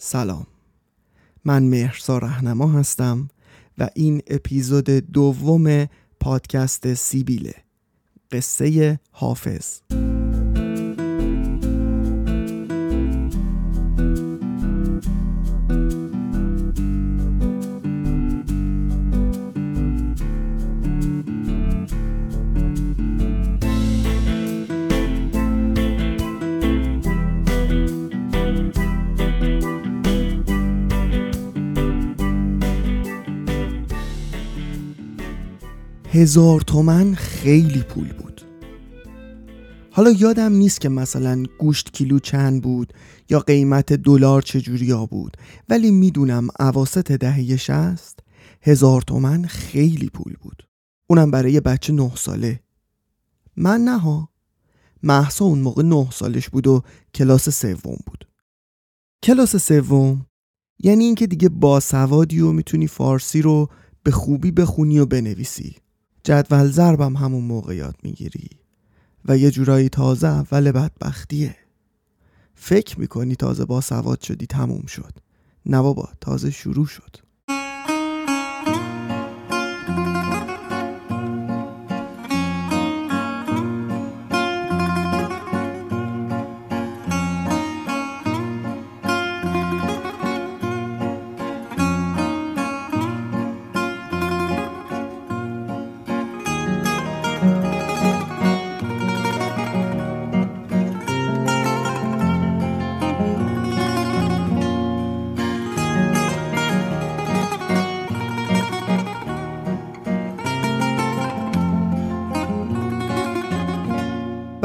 سلام. من مهرسا رهنما هستم و این اپیزود دوم پادکست سیبیله. قصه حافظ. هزار تومن خیلی پول بود. حالا یادم نیست که مثلا گوشت کیلو چند بود یا قیمت دلار چجوریا بود ولی می‌دونم عواست دهه شست هزار تومن خیلی پول بود. اونم برای بچه نه ساله. من نه ها. محسا اون موقع نه سالش بود و کلاس سوم بود. کلاس سوم یعنی اینکه دیگه باسوادی و می‌تونی فارسی رو به خوبی بخونی و بنویسی. جدول ضربم همون موقع یاد می‌گیری. و یه جورایی تازه اول بدبختیه. فکر می‌کنی تازه با سواد شدی تموم شد. نه تازه شروع شد.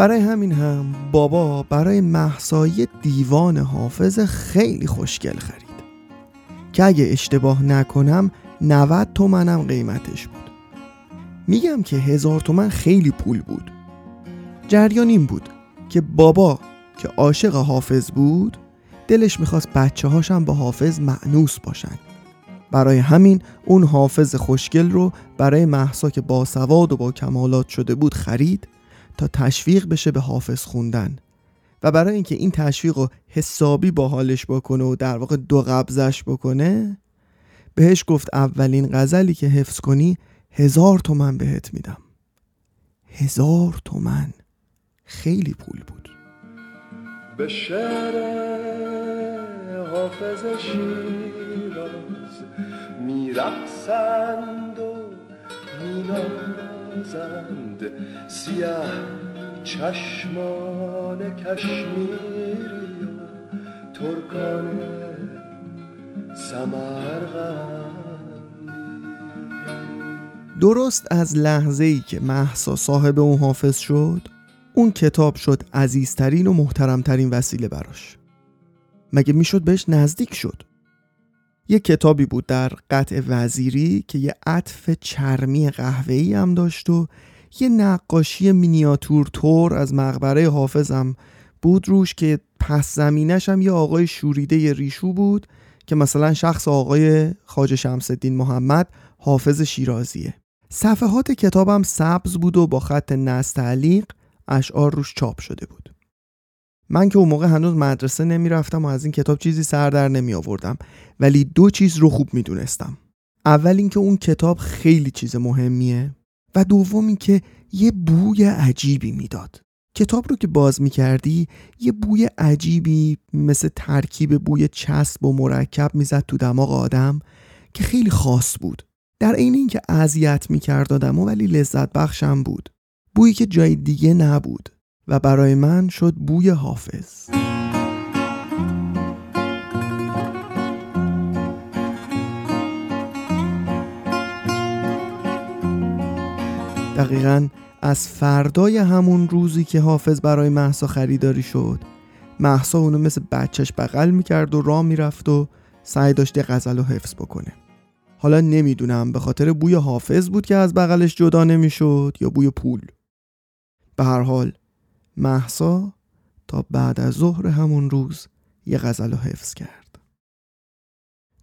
برای همین هم بابا برای محسای دیوان حافظ خیلی خوشگل خرید. که اگه اشتباه نکنم 90 تومنم قیمتش بود. میگم که هزار تومن خیلی پول بود. جریان این بود که بابا که عاشق حافظ بود دلش می‌خواست بچه هاشم با حافظ معنوس باشن. برای همین اون حافظ خوشگل رو برای محسا که با سواد و با کمالات شده بود خرید تا تشویق بشه به حافظ خوندن. و برای اینکه این تشویق رو حسابی با حالش بکنه و در واقع دو قبضش بکنه بهش گفت اولین غزلی که حفظ کنی هزار تومن بهت میدم. هزار تومن. خیلی پول بود. به شهر حافظ شیراز میرقصند و مینازند سیه چشمان کشمیری و ترکان درست از لحظه ای که محسا صاحب اون حافظ شد اون کتاب شد عزیزترین و محترمترین وسیله براش. مگه می‌شد بهش نزدیک شد؟ یه کتابی بود در قطع وزیری که یه عطف چرمی قهوه‌ای هم داشت و یه نقاشی مینیاتور تور از مقبره حافظم بود روش که پس زمینش هم یه آقای شوریده ریشو بود که مثلا شخص آقای خاج شمس الدین محمد حافظ شیرازیه. صفحات کتابم سبز بود و با خط نستعلیق اشعار روش چاپ شده بود. من که اون موقع هنوز مدرسه نمی‌رفتم و از این کتاب چیزی سر در نمی آوردم ولی دو چیز رو خوب می‌دونستم. اول اینکه اون کتاب خیلی چیز مهمیه و دوم اینکه یه بوی عجیبی می‌داد. کتاب رو که باز می‌کردی یه بوی عجیبی مثل ترکیب بوی چسب و مرکب می‌زد تو دماغ آدم که خیلی خاص بود. در عین اینکه اذیت می‌کرد آدم ولی لذت بخشم بود. بویی که جای دیگه نبود. و برای من شد بوی حافظ. دقیقا از فردای همون روزی که حافظ برای محسا خریداری شد محسا اونو مثل بچهش بغل می‌کرد و راه می‌رفت و سعی داشت غزل رو حفظ بکنه. حالا نمی‌دونم به خاطر بوی حافظ بود که از بغلش جدا نمی‌شد یا بوی پول. به هر حال محسا تا بعد از ظهر همون روز یه غزل رو حفظ کرد.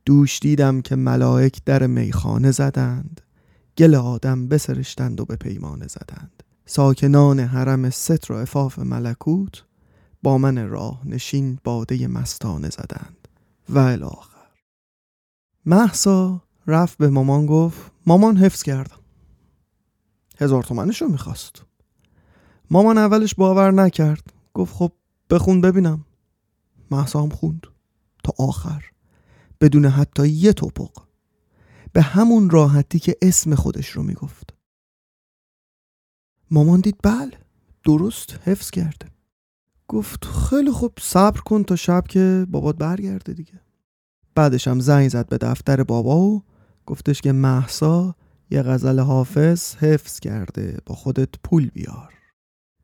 دوش دیدم که ملائک در میخانه زدند گل آدم بسرشتند و به پیمانه زدند. ساکنان حرم ستر و افاف ملکوت با من راه نشین باده مستانه زدند. و الاخر محسا رفت به مامان گفت مامان حفظ کردم هزار تومنش رو می‌خواست. مامان اولش باور نکرد. گفت خب بخون ببینم. محسا هم خوند. تا آخر. بدون حتی یه توپق. به همون راحتی که اسم خودش رو می‌گفت. مامان دید بله درست حفظ کرده. گفت خیلی خوب صبر کن تا شب که بابات برگرده دیگه. بعدش هم زنگ زد به دفتر بابا و گفتش که محسا یه غزل حافظ حفظ کرده با خودت پول بیار.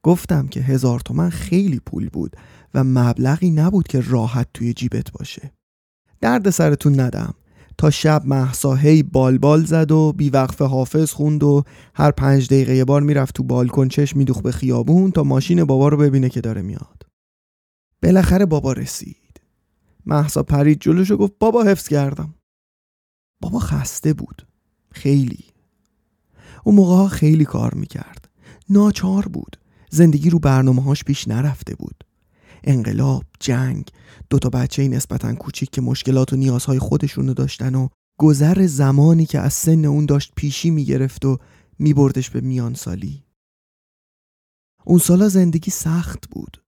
گفتم که هزار تومن خیلی پول بود و مبلغی نبود که راحت توی جیبت باشه. درد سرتون ندم. تا شب محسا هی بالبال زد و بیوقف حافظ خوند و هر پنج دقیقه یه بار می‌رفت تو بالکن چشم میدوخ به خیابون تا ماشین بابا رو ببینه که داره میاد. بالاخره بابا رسید. محسا پرید جلوش و گفت بابا حفظ کردم. بابا خسته بود. خیلی. اون موقع خیلی کار می‌کرد. ناچار بود. زندگی رو برنامه هاش پیش نرفته بود. انقلاب جنگ دوتا بچه نسبتا کوچیک که مشکلات و نیازهای خودشونو داشتن و گذر زمانی که از سن اون داشت پیشی می‌گرفت و میبردش به میان سالی اون سالا زندگی سخت بود.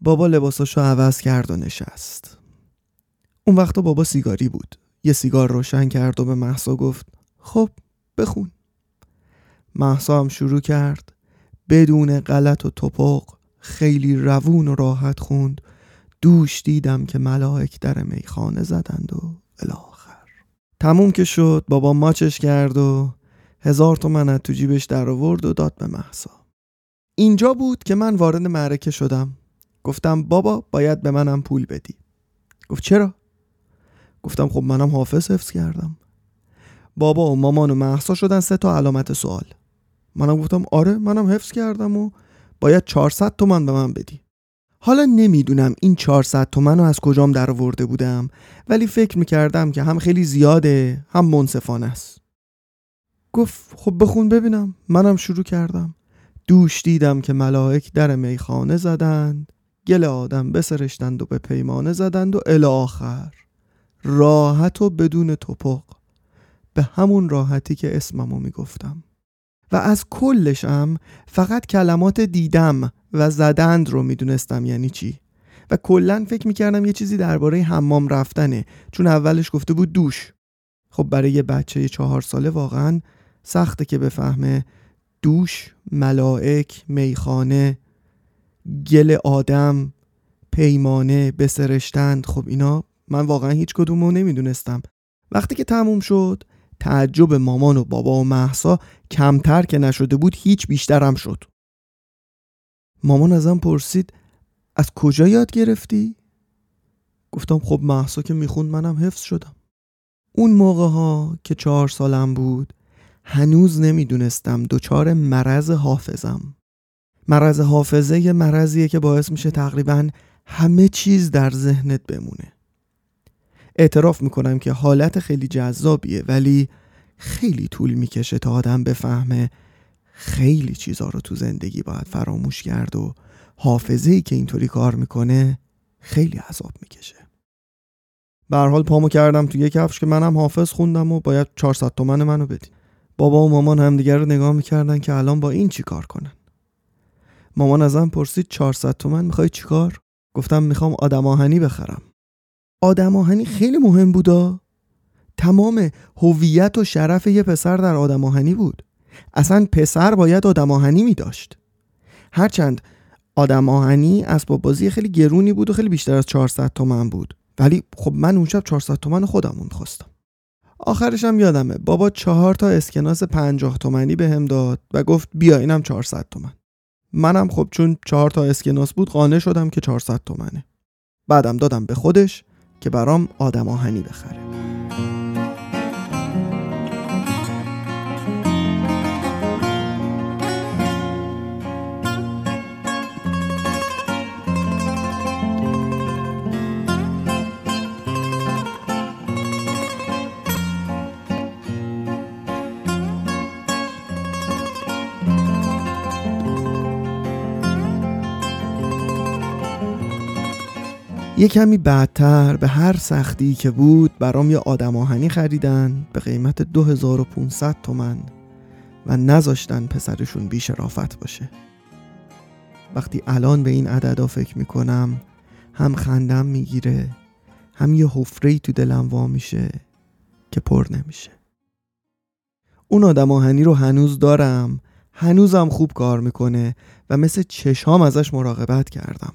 بابا لباساشو عوض کرد و نشست. اون وقتا بابا سیگاری بود. یه سیگار روشن کرد و به محسا گفت خب بخون. محسا هم شروع کرد. بدون غلط و توپق خیلی روون و راحت خوند. دوش دیدم که ملائک در میخانه زدند و الاخر. تموم که شد بابا ماچش کرد و هزار تومن تو جیبش در آورد و داد به محسا. اینجا بود که من وارد معرکه شدم. گفتم بابا باید به منم پول بدی. گفت چرا؟ گفتم خب منم حافظ حفظ کردم. بابا و مامان و محسا شدن سه تا علامت سوال. منم گفتم آره منم حفظ کردم و باید 400 تومن به من بدی. حالا نمی‌دونم این 400 تومن رو از کجام در آورده بودم ولی فکر می‌کردم که هم خیلی زیاده هم منصفانه است. گفت خب بخون ببینم. منم شروع کردم. دوش دیدم که ملائک در میخانه زدند گل آدم بسرشتند و به پیمانه زدند و الی آخر. راحت و بدون توپق به همون راحتی که اسممو می‌گفتم. و از کلشم فقط کلمات دیدم و زدند رو می‌دونستم یعنی چی. و کلا فکر می‌کردم یه چیزی درباره حمام رفتنه چون اولش گفته بود دوش. خب برای یه بچه چهار ساله واقعا سخته که بفهمه دوش ملائک میخانه گل آدم پیمانه بسرشتند خب اینا من واقعا هیچ کدوم رو نمی‌دونستم. وقتی که تموم شد تعجب مامان و بابا و محسا کمتر که نشده بود هیچ بیشترم شد. مامان ازم پرسید از کجا یاد گرفتی؟ گفتم خب محسا که می‌خوند منم حفظ شدم. اون موقع ها که چهار سالم بود هنوز نمی‌دونستم دچار مرض حافظم. مرض حافظه یه مرضیه که باعث میشه تقریبا همه چیز در ذهنت بمونه. اعتراف می‌کنم که حالت خیلی جذابیه ولی خیلی طول می‌کشه تا آدم بفهمه خیلی چیزا رو تو زندگی باید فراموش کرد و حافظه ای که اینطوری کار می‌کنه خیلی عذاب می‌کشه. به حال پامو کردم تو یک کفش که منم حافظ خوندم و باید 400 تومن منو بدی بابا و مامان همدیگر رو نگاه می‌کردن که الان با این چی کار کنن؟ مامان ازم پرسید 400 تومن می‌خوای چیکار گفتم می‌خوام آدم آهنی بخرم. آدم آهنی خیلی مهم بودا. تمام هویت و شرف یه پسر در آدم آهنی بود. اصلا پسر باید آدم آهنی می داشت. هرچند آدم آهنی اسباب بازی خیلی گرونی بود و خیلی بیشتر از 400 تومن بود. ولی خب من اون شب 400 تومن خودمون خواستم. آخرش هم یادمه. بابا چهار تا اسکناس 50 تومنی به هم داد و گفت بیا اینم 400 تومن. منم خب چون چهار تا اسکناس بود قانع شدم که 400 تومنه. بعدم دادم به خودش. که برام آدم آهنی بخره. یه کمی بعدتر به هر سختی که بود برام یه آدم آهنی خریدن به قیمت 2500 تومن و نذاشتن پسرشون بی شرافت باشه. وقتی الان به این عددا فکر می‌کنم هم خندم می‌گیره هم یه حفره تو دلم وا میشه که پر نمیشه. اون آدم آهنی رو هنوز دارم هنوزم خوب کار می‌کنه و مثل چشام ازش مراقبت کردم.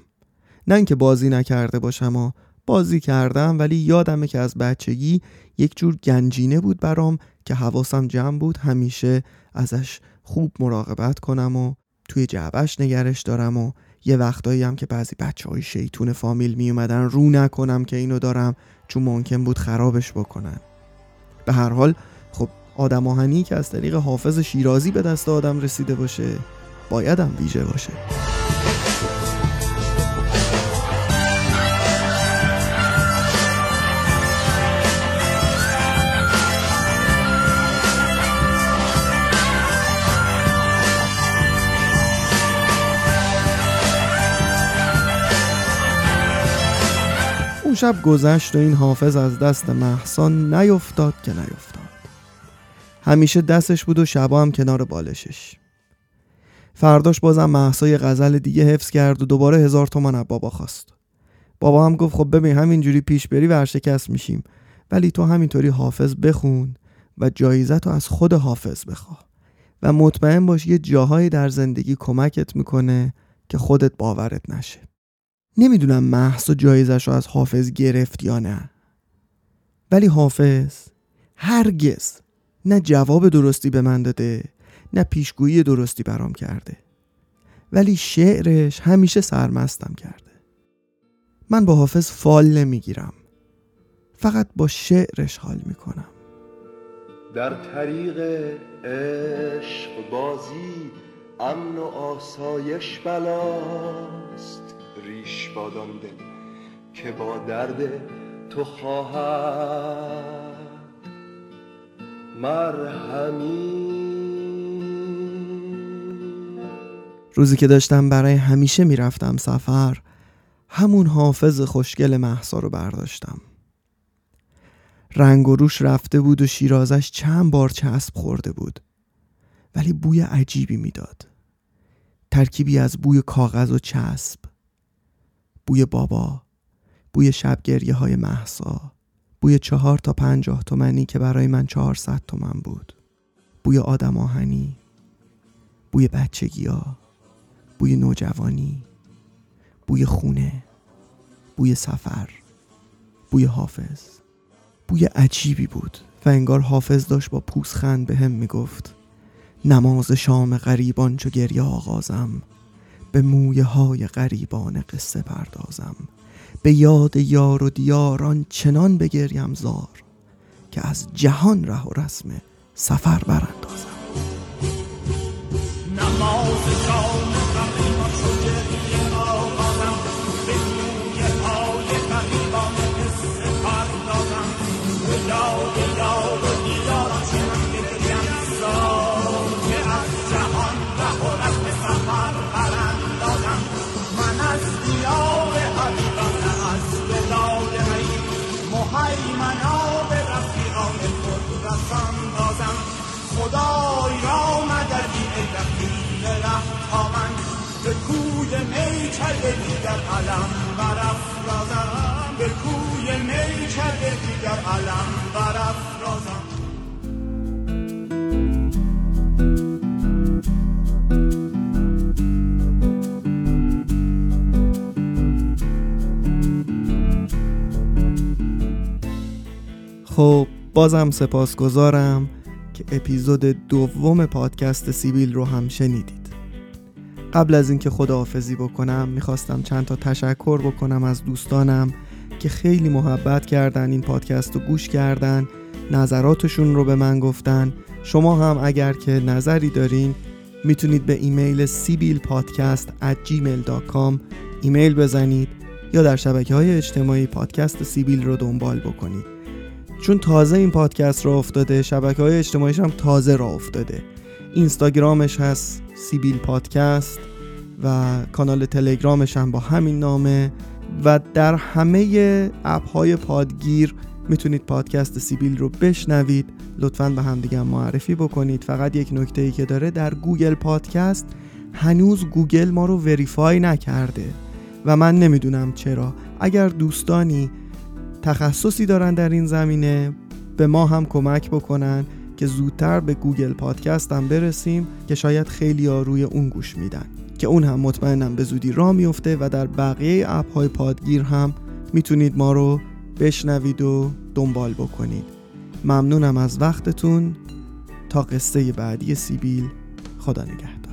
نه اینکه بازی نکرده باشم و بازی کردم ولی یادمه که از بچگی یک جور گنجینه بود برام که حواسم جمع بود همیشه ازش خوب مراقبت کنم و توی جعبش نگرش دارم و یه وقتایی هم که بعضی بچه های شیطون فامیل می اومدن رو نکنم که اینو دارم چون ممکن بود خرابش بکنن. به هر حال خب آدم آهنی که از طریق حافظ شیرازی به دست آدم رسیده باشه بایدم ویژه باشه. شب گذشت و این حافظ از دست محسان نیفتاد که نیفتاد. همیشه دستش بود و شبا هم کنار بالشش. فرداش بازم محسای غزل دیگه حفظ کرد و دوباره هزار تومن از بابا خواست. بابا هم گفت خب ببین همینجوری پیش بری ورشکست میشیم. ولی تو همینطوری حافظ بخون و جایزت رو از خود حافظ بخواه و مطمئن باش یه جاهایی در زندگی کمکت می‌کنه که خودت باورت نشه. نمی‌دونم محس و جایزش رو از حافظ گرفت یا نه. ولی حافظ هرگز نه جواب درستی به من داده نه پیشگویی درستی برام کرده. ولی شعرش همیشه سرمستم کرده. من با حافظ فال نمی‌گیرم. فقط با شعرش حال می‌کنم. در طریق عشق بازی امن و آسایش بلاست. ریش بادان دل که با درد تو خواهد مرهمی. روزی که داشتم برای همیشه می‌رفتم سفر همون حافظ خوشگل محسا رو برداشتم. رنگ و روش رفته بود و شیرازش چند بار چسب خورده بود ولی بوی عجیبی می‌داد. ترکیبی از بوی کاغذ و چسب. بوی بابا بوی شبگریه های محسا بوی چهار تا پنجاه تومنی که برای من چهارصد تومن بود بوی آدم آهنی بوی بچگیا بوی نوجوانی بوی خونه بوی سفر بوی حافظ بوی عجیبی بود و انگار حافظ داشت با پوسخند به هم می‌گفت نماز شام غریبان چو گریه آغازم به مویه های غریبان قصه پردازم. به یاد یار و دیاران چنان بگریم زار که از جهان ره و رسم سفر براندازم. نماز مهیمنا به رفیقان خود رسان بازم. خدای را مددی ای رفیق ره تا من به کوی میکده دیگر علم برافرازم. به کوی میکده دیگر علم برافرازم. خب بازم سپاسگزارم که اپیزود دوم پادکست سیبیل رو هم شنیدید. قبل از اینکه خداحافظی بکنم می‌خواستم چند تا تشکر بکنم از دوستانم که خیلی محبت کردن این پادکست رو گوش کردن نظراتشون رو به من گفتن. شما هم اگر که نظری دارین می‌تونید به ایمیل سیبیل پادکست at gmail.com ایمیل بزنید یا در شبکه های اجتماعی پادکست سیبیل رو دنبال بکنید. چون تازه این پادکست راه افتاده شبکه های اجتماعیش هم تازه راه افتاده. اینستاگرامش هست سیبیل پادکست و کانال تلگرامش هم با همین نامه. و در همه اپ های پادگیر می‌تونید پادکست سیبیل رو بشنوید. لطفا به همدیگه معرفی بکنید. فقط یک نکته ای که داره در گوگل پادکست هنوز گوگل ما رو verify نکرده. و من نمی‌دونم چرا. اگر دوستانی تخصصی دارن در این زمینه به ما هم کمک بکنن که زودتر به گوگل پادکست هم برسیم که شاید خیلی ها روی اون گوش میدن. که اون هم مطمئنم به زودی راه میفته و در بقیه اپ های پادگیر هم می‌تونید ما رو بشنوید و دنبال بکنید. ممنونم از وقتتون. تا قصه بعدی سیبیل. خدا نگهد